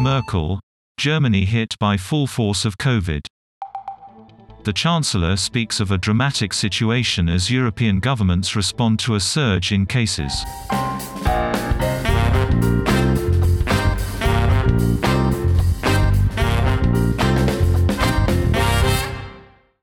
Merkel, Germany hit by full force of COVID. The Chancellor speaks of a dramatic situation as European governments respond to a surge in cases.